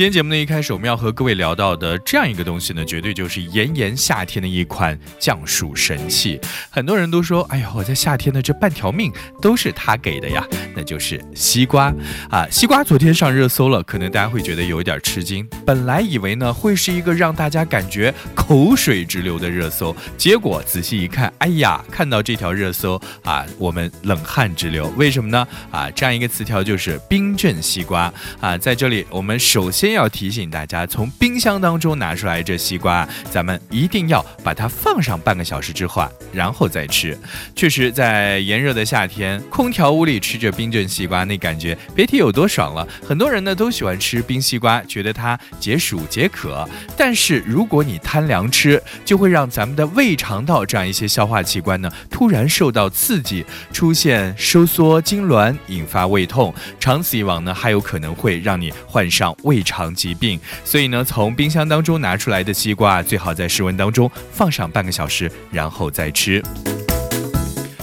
今天节目的一开始，我们要和各位聊到的这样一个东西呢，绝对就是炎炎夏天的一款降暑神器。很多人都说，哎呀，我在夏天的这半条命都是他给的呀，那就是西瓜啊。西瓜昨天上热搜了，可能大家会觉得有一点吃惊。本来以为呢会是一个让大家感觉口水直流的热搜，结果仔细一看，哎呀，看到这条热搜啊，我们冷汗直流。为什么呢？啊，这样一个词条就是冰镇西瓜啊。在这里，我们首先。要提醒大家，从冰箱当中拿出来这西瓜，咱们一定要把它放上半个小时之后，然后再吃。确实，在炎热的夏天，空调屋里吃着冰镇西瓜，那感觉别提有多爽了。很多人呢都喜欢吃冰西瓜，觉得它解暑解渴。但是如果你贪凉吃，就会让咱们的胃肠道这样一些消化器官呢突然受到刺激，出现收缩痉挛，引发胃痛。长此以往呢，还有可能会让你患上胃肠。疾病，所以呢，从冰箱当中拿出来的西瓜，最好在室温当中放上半个小时，然后再吃。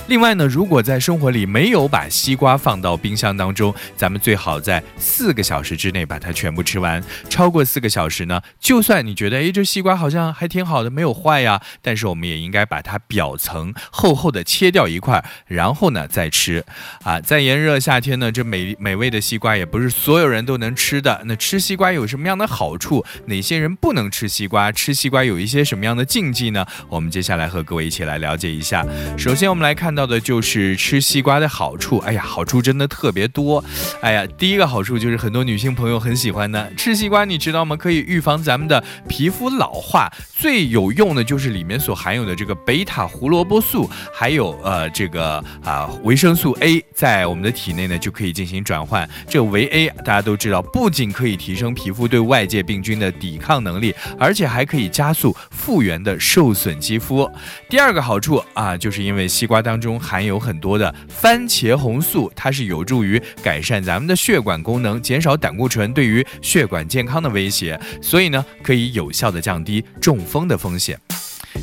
另外呢，如果在生活里没有把西瓜放到冰箱当中，咱们最好在四个小时之内把它全部吃完。超过四个小时呢，就算你觉得哎这西瓜好像还挺好的，没有坏呀，但是我们也应该把它表层厚厚的切掉一块，然后呢再吃。啊，在炎热夏天呢，这美美味的西瓜也不是所有人都能吃的。那吃西瓜有什么样的好处？哪些人不能吃西瓜？吃西瓜有一些什么样的禁忌呢？我们接下来和各位一起来了解一下。首先，我们来看。到的就是吃西瓜的好处，哎呀，好处真的特别多，哎呀，第一个好处就是很多女性朋友很喜欢的，吃西瓜你知道吗？可以预防咱们的皮肤老化，最有用的就是里面所含有的这个贝塔胡萝卜素，还有呃这个啊维生素 A，在我们的体内呢就可以进行转换。这维 A 大家都知道，不仅可以提升皮肤对外界病菌的抵抗能力，而且还可以加速复原的受损肌肤。第二个好处啊，就是因为西瓜当中。中含有很多的番茄红素，它是有助于改善咱们的血管功能，减少胆固醇对于血管健康的威胁，所以呢，可以有效的降低中风的风险。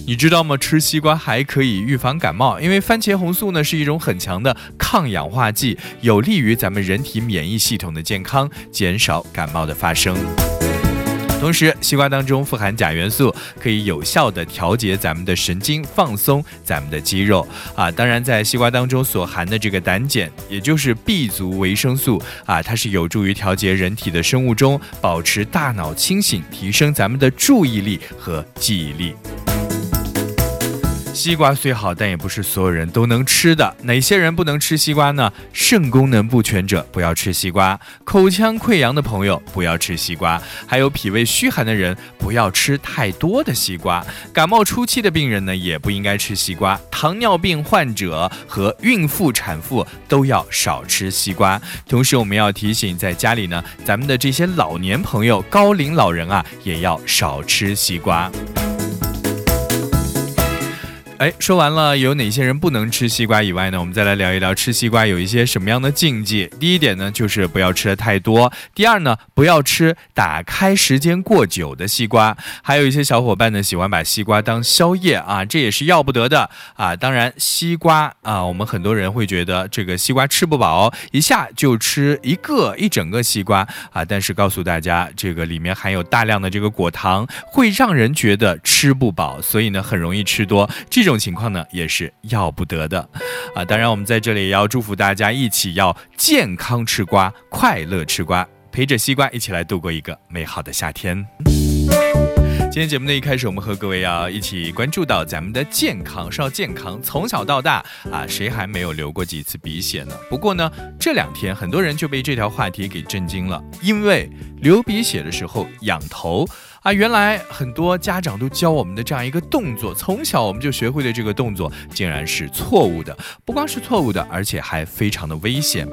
你知道吗？吃西瓜还可以预防感冒，因为番茄红素呢是一种很强的抗氧化剂，有利于咱们人体免疫系统的健康，减少感冒的发生。同时，西瓜当中富含钾元素，可以有效的调节咱们的神经，放松咱们的肌肉啊。当然，在西瓜当中所含的这个胆碱，也就是 B 族维生素啊，它是有助于调节人体的生物钟，保持大脑清醒，提升咱们的注意力和记忆力。西瓜虽好，但也不是所有人都能吃的。哪些人不能吃西瓜呢？肾功能不全者不要吃西瓜，口腔溃疡的朋友不要吃西瓜，还有脾胃虚寒的人不要吃太多的西瓜。感冒初期的病人呢，也不应该吃西瓜。糖尿病患者和孕妇、产妇都要少吃西瓜。同时，我们要提醒在家里呢，咱们的这些老年朋友、高龄老人啊，也要少吃西瓜。哎，说完了有哪些人不能吃西瓜以外呢？我们再来聊一聊吃西瓜有一些什么样的禁忌。第一点呢，就是不要吃的太多；第二呢，不要吃打开时间过久的西瓜。还有一些小伙伴呢，喜欢把西瓜当宵夜啊，这也是要不得的啊。当然，西瓜啊，我们很多人会觉得这个西瓜吃不饱，一下就吃一个一整个西瓜啊。但是告诉大家，这个里面含有大量的这个果糖，会让人觉得吃不饱，所以呢，很容易吃多。这这种情况呢也是要不得的，啊！当然，我们在这里也要祝福大家一起要健康吃瓜，快乐吃瓜，陪着西瓜一起来度过一个美好的夏天。今天节目的一开始，我们和各位要一起关注到咱们的健康，说到健康，从小到大啊，谁还没有流过几次鼻血呢？不过呢，这两天很多人就被这条话题给震惊了，因为流鼻血的时候仰头。啊，原来很多家长都教我们的这样一个动作，从小我们就学会的这个动作，竟然是错误的。不光是错误的，而且还非常的危险。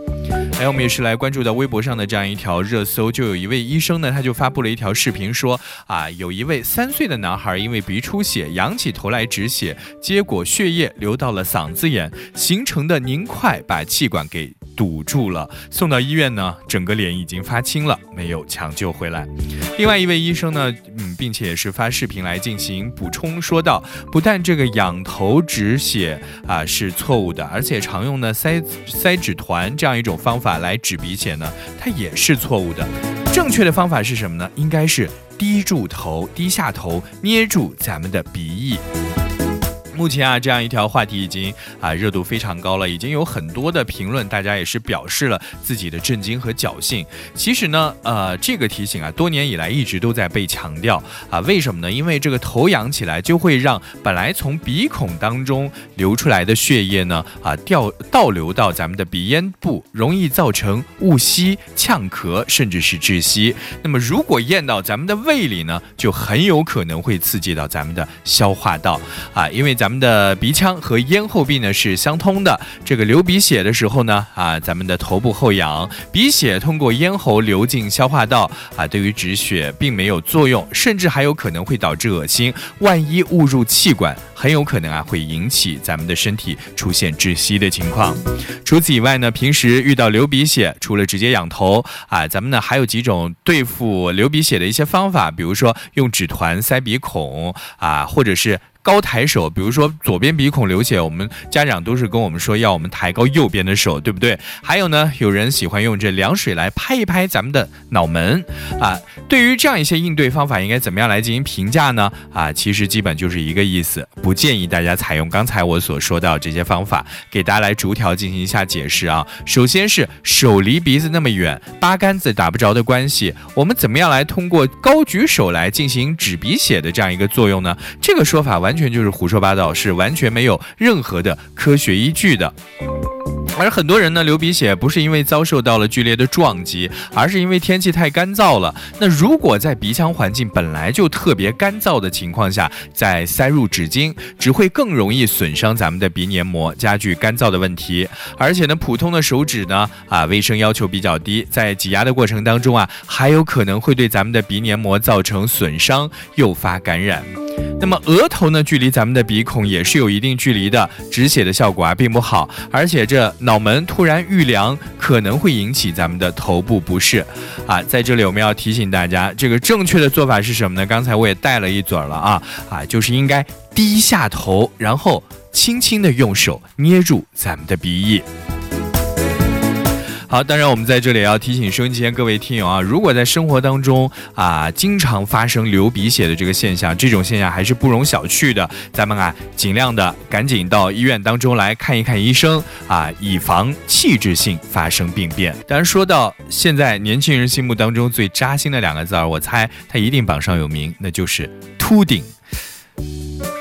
哎，我们也是来关注到微博上的这样一条热搜，就有一位医生呢，他就发布了一条视频，说啊，有一位三岁的男孩因为鼻出血，仰起头来止血，结果血液流到了嗓子眼，形成的凝块把气管给。堵住了，送到医院呢，整个脸已经发青了，没有抢救回来。另外一位医生呢，嗯，并且也是发视频来进行补充，说道：不但这个仰头止血啊是错误的，而且常用的塞塞纸团这样一种方法来止鼻血呢，它也是错误的。正确的方法是什么呢？应该是低住头、低下头，捏住咱们的鼻翼。目前啊，这样一条话题已经啊热度非常高了，已经有很多的评论，大家也是表示了自己的震惊和侥幸。其实呢，呃，这个提醒啊，多年以来一直都在被强调啊。为什么呢？因为这个头仰起来，就会让本来从鼻孔当中流出来的血液呢啊掉倒流到咱们的鼻咽部，容易造成误吸、呛咳，甚至是窒息。那么如果咽到咱们的胃里呢，就很有可能会刺激到咱们的消化道啊，因为。咱们的鼻腔和咽后壁呢是相通的。这个流鼻血的时候呢，啊，咱们的头部后仰，鼻血通过咽喉流进消化道，啊，对于止血并没有作用，甚至还有可能会导致恶心。万一误入气管，很有可能啊会引起咱们的身体出现窒息的情况。除此以外呢，平时遇到流鼻血，除了直接仰头啊，咱们呢还有几种对付流鼻血的一些方法，比如说用纸团塞鼻孔啊，或者是。高抬手，比如说左边鼻孔流血，我们家长都是跟我们说要我们抬高右边的手，对不对？还有呢，有人喜欢用这凉水来拍一拍咱们的脑门啊。对于这样一些应对方法，应该怎么样来进行评价呢？啊，其实基本就是一个意思，不建议大家采用刚才我所说到这些方法。给大家来逐条进行一下解释啊。首先是手离鼻子那么远，八竿子打不着的关系，我们怎么样来通过高举手来进行止鼻血的这样一个作用呢？这个说法完。完全就是胡说八道，是完全没有任何的科学依据的。而很多人呢流鼻血不是因为遭受到了剧烈的撞击，而是因为天气太干燥了。那如果在鼻腔环境本来就特别干燥的情况下，再塞入纸巾，只会更容易损伤咱们的鼻黏膜，加剧干燥的问题。而且呢，普通的手指呢，啊，卫生要求比较低，在挤压的过程当中啊，还有可能会对咱们的鼻黏膜造成损伤，诱发感染。那么额头呢，距离咱们的鼻孔也是有一定距离的，止血的效果啊并不好，而且这脑门突然遇凉，可能会引起咱们的头部不适，啊，在这里我们要提醒大家，这个正确的做法是什么呢？刚才我也带了一嘴了啊，啊，就是应该低下头，然后轻轻的用手捏住咱们的鼻翼。好，当然我们在这里要提醒收音机前各位听友啊，如果在生活当中啊经常发生流鼻血的这个现象，这种现象还是不容小觑的，咱们啊尽量的赶紧到医院当中来看一看医生啊，以防器质性发生病变。当然说到现在年轻人心目当中最扎心的两个字儿，我猜他一定榜上有名，那就是秃顶。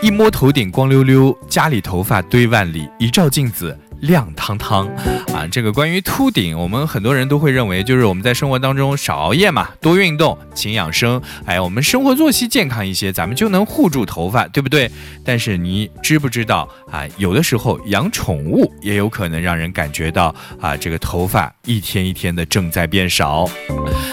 一摸头顶光溜溜，家里头发堆万里，一照镜子。亮堂堂啊！这个关于秃顶，我们很多人都会认为，就是我们在生活当中少熬夜嘛，多运动，勤养生，哎，我们生活作息健康一些，咱们就能护住头发，对不对？但是你知不知道啊？有的时候养宠物也有可能让人感觉到啊，这个头发一天一天的正在变少。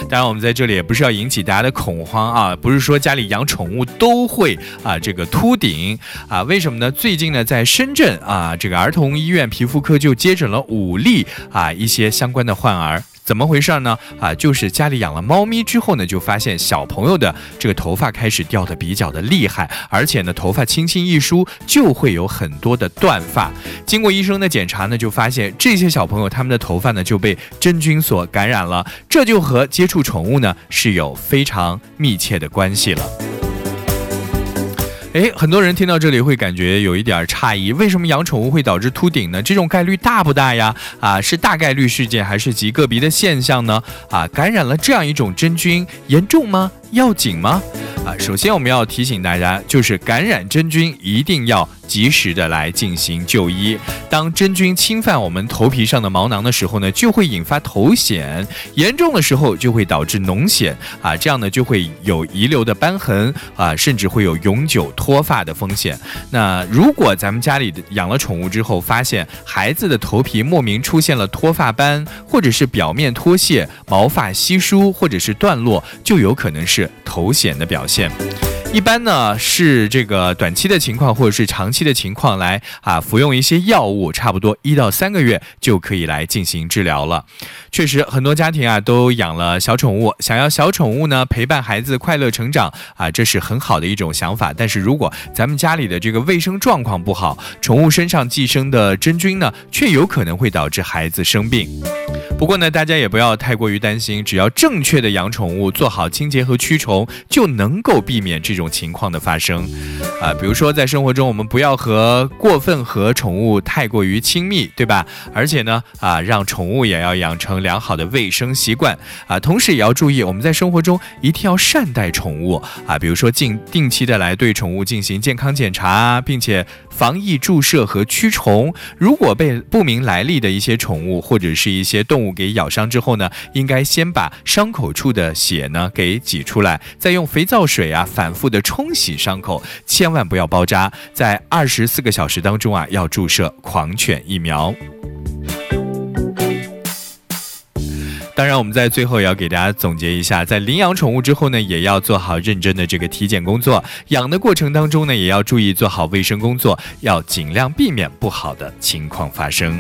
当然，我们在这里也不是要引起大家的恐慌啊，不是说家里养宠物都会啊这个秃顶啊？为什么呢？最近呢，在深圳啊，这个儿童医院皮肤。妇科就接诊了五例啊，一些相关的患儿，怎么回事呢？啊，就是家里养了猫咪之后呢，就发现小朋友的这个头发开始掉的比较的厉害，而且呢，头发轻轻一梳就会有很多的断发。经过医生的检查呢，就发现这些小朋友他们的头发呢就被真菌所感染了，这就和接触宠物呢是有非常密切的关系了。哎，很多人听到这里会感觉有一点诧异，为什么养宠物会导致秃顶呢？这种概率大不大呀？啊，是大概率事件还是极个别的现象呢？啊，感染了这样一种真菌，严重吗？要紧吗？啊，首先我们要提醒大家，就是感染真菌一定要及时的来进行就医。当真菌侵犯我们头皮上的毛囊的时候呢，就会引发头癣，严重的时候就会导致脓癣啊，这样呢就会有遗留的斑痕啊，甚至会有永久脱发的风险。那如果咱们家里养了宠物之后，发现孩子的头皮莫名出现了脱发斑，或者是表面脱屑、毛发稀疏，或者是断落，就有可能是头癣的表现。Беларуси. 一般呢是这个短期的情况或者是长期的情况来啊服用一些药物，差不多一到三个月就可以来进行治疗了。确实，很多家庭啊都养了小宠物，想要小宠物呢陪伴孩子快乐成长啊，这是很好的一种想法。但是如果咱们家里的这个卫生状况不好，宠物身上寄生的真菌呢，却有可能会导致孩子生病。不过呢，大家也不要太过于担心，只要正确的养宠物，做好清洁和驱虫，就能够避免这这种情况的发生。啊，比如说在生活中，我们不要和过分和宠物太过于亲密，对吧？而且呢，啊，让宠物也要养成良好的卫生习惯啊，同时也要注意，我们在生活中一定要善待宠物啊，比如说定定期的来对宠物进行健康检查，并且防疫注射和驱虫。如果被不明来历的一些宠物或者是一些动物，给咬伤之后呢，应该先把伤口处的血呢给挤出来，再用肥皂水啊反复的冲洗伤口，千万不要包扎。在二十四个小时当中啊，要注射狂犬疫苗。当然，我们在最后也要给大家总结一下，在领养宠物之后呢，也要做好认真的这个体检工作。养的过程当中呢，也要注意做好卫生工作，要尽量避免不好的情况发生。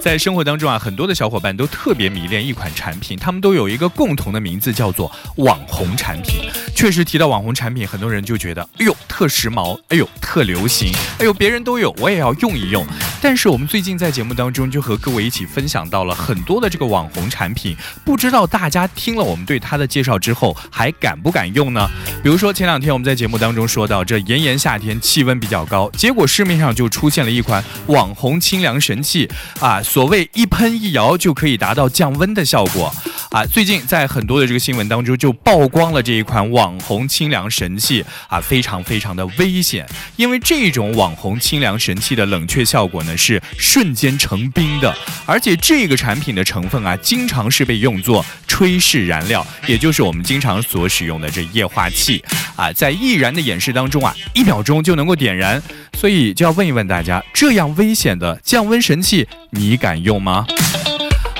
在生活当中啊，很多的小伙伴都特别迷恋一款产品，他们都有一个共同的名字，叫做网红产品。确实提到网红产品，很多人就觉得，哎呦，特时髦，哎呦，特流行，哎呦，别人都有，我也要用一用。但是我们最近在节目当中就和各位一起分享到了很多的这个网红产品，不知道大家听了我们对它的介绍之后，还敢不敢用呢？比如说前两天我们在节目当中说到，这炎炎夏天气温比较高，结果市面上就出现了一款网红清凉神器啊。所谓一喷一摇就可以达到降温的效果啊！最近在很多的这个新闻当中就曝光了这一款网红清凉神器啊，非常非常的危险，因为这种网红清凉神器的冷却效果呢是瞬间成冰的，而且这个产品的成分啊，经常是被用作炊事燃料，也就是我们经常所使用的这液化气啊，在易燃的演示当中啊，一秒钟就能够点燃。所以就要问一问大家，这样危险的降温神器，你敢用吗？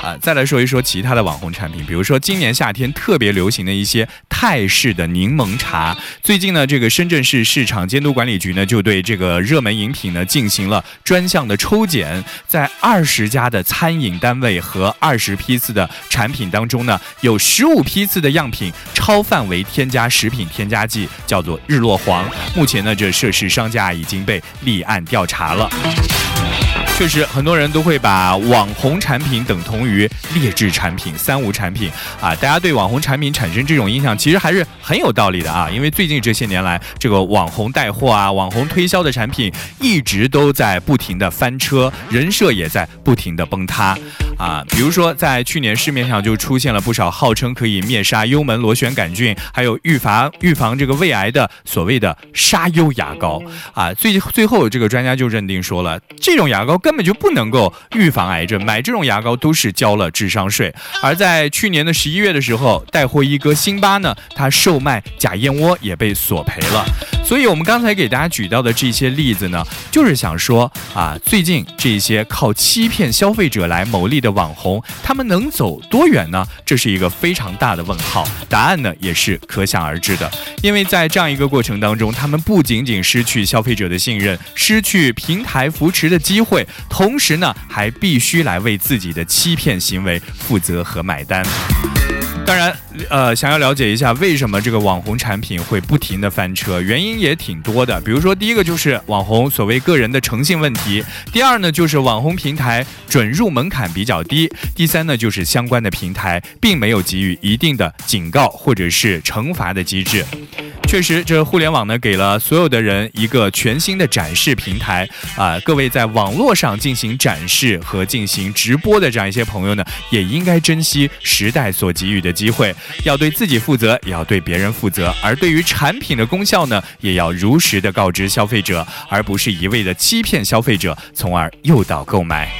啊，再来说一说其他的网红产品，比如说今年夏天特别流行的一些泰式的柠檬茶。最近呢，这个深圳市市场监督管理局呢就对这个热门饮品呢进行了专项的抽检，在二十家的餐饮单位和二十批次的产品当中呢，有十五批次的样品超范围添加食品添加剂，叫做日落黄。目前呢，这涉事商家已经被立案调查了。确实，很多人都会把网红产品等同于劣质产品、三无产品啊！大家对网红产品产生这种印象，其实还是很有道理的啊！因为最近这些年来，这个网红带货啊、网红推销的产品一直都在不停的翻车，人设也在不停的崩塌啊！比如说，在去年市面上就出现了不少号称可以灭杀幽门螺旋杆菌，还有预防预防这个胃癌的所谓的沙优牙膏啊！最最后，这个专家就认定说了，这种牙膏。根根本就不能够预防癌症，买这种牙膏都是交了智商税。而在去年的十一月的时候，带货一哥辛巴呢，他售卖假燕窝也被索赔了。所以，我们刚才给大家举到的这些例子呢，就是想说啊，最近这些靠欺骗消费者来牟利的网红，他们能走多远呢？这是一个非常大的问号。答案呢，也是可想而知的。因为在这样一个过程当中，他们不仅仅失去消费者的信任，失去平台扶持的机会。同时呢，还必须来为自己的欺骗行为负责和买单。当然，呃，想要了解一下为什么这个网红产品会不停的翻车，原因也挺多的。比如说，第一个就是网红所谓个人的诚信问题；第二呢，就是网红平台准入门槛比较低；第三呢，就是相关的平台并没有给予一定的警告或者是惩罚的机制。确实，这互联网呢，给了所有的人一个全新的展示平台啊！各位在网络上进行展示和进行直播的这样一些朋友呢，也应该珍惜时代所给予的机会，要对自己负责，也要对别人负责。而对于产品的功效呢，也要如实的告知消费者，而不是一味的欺骗消费者，从而诱导购买。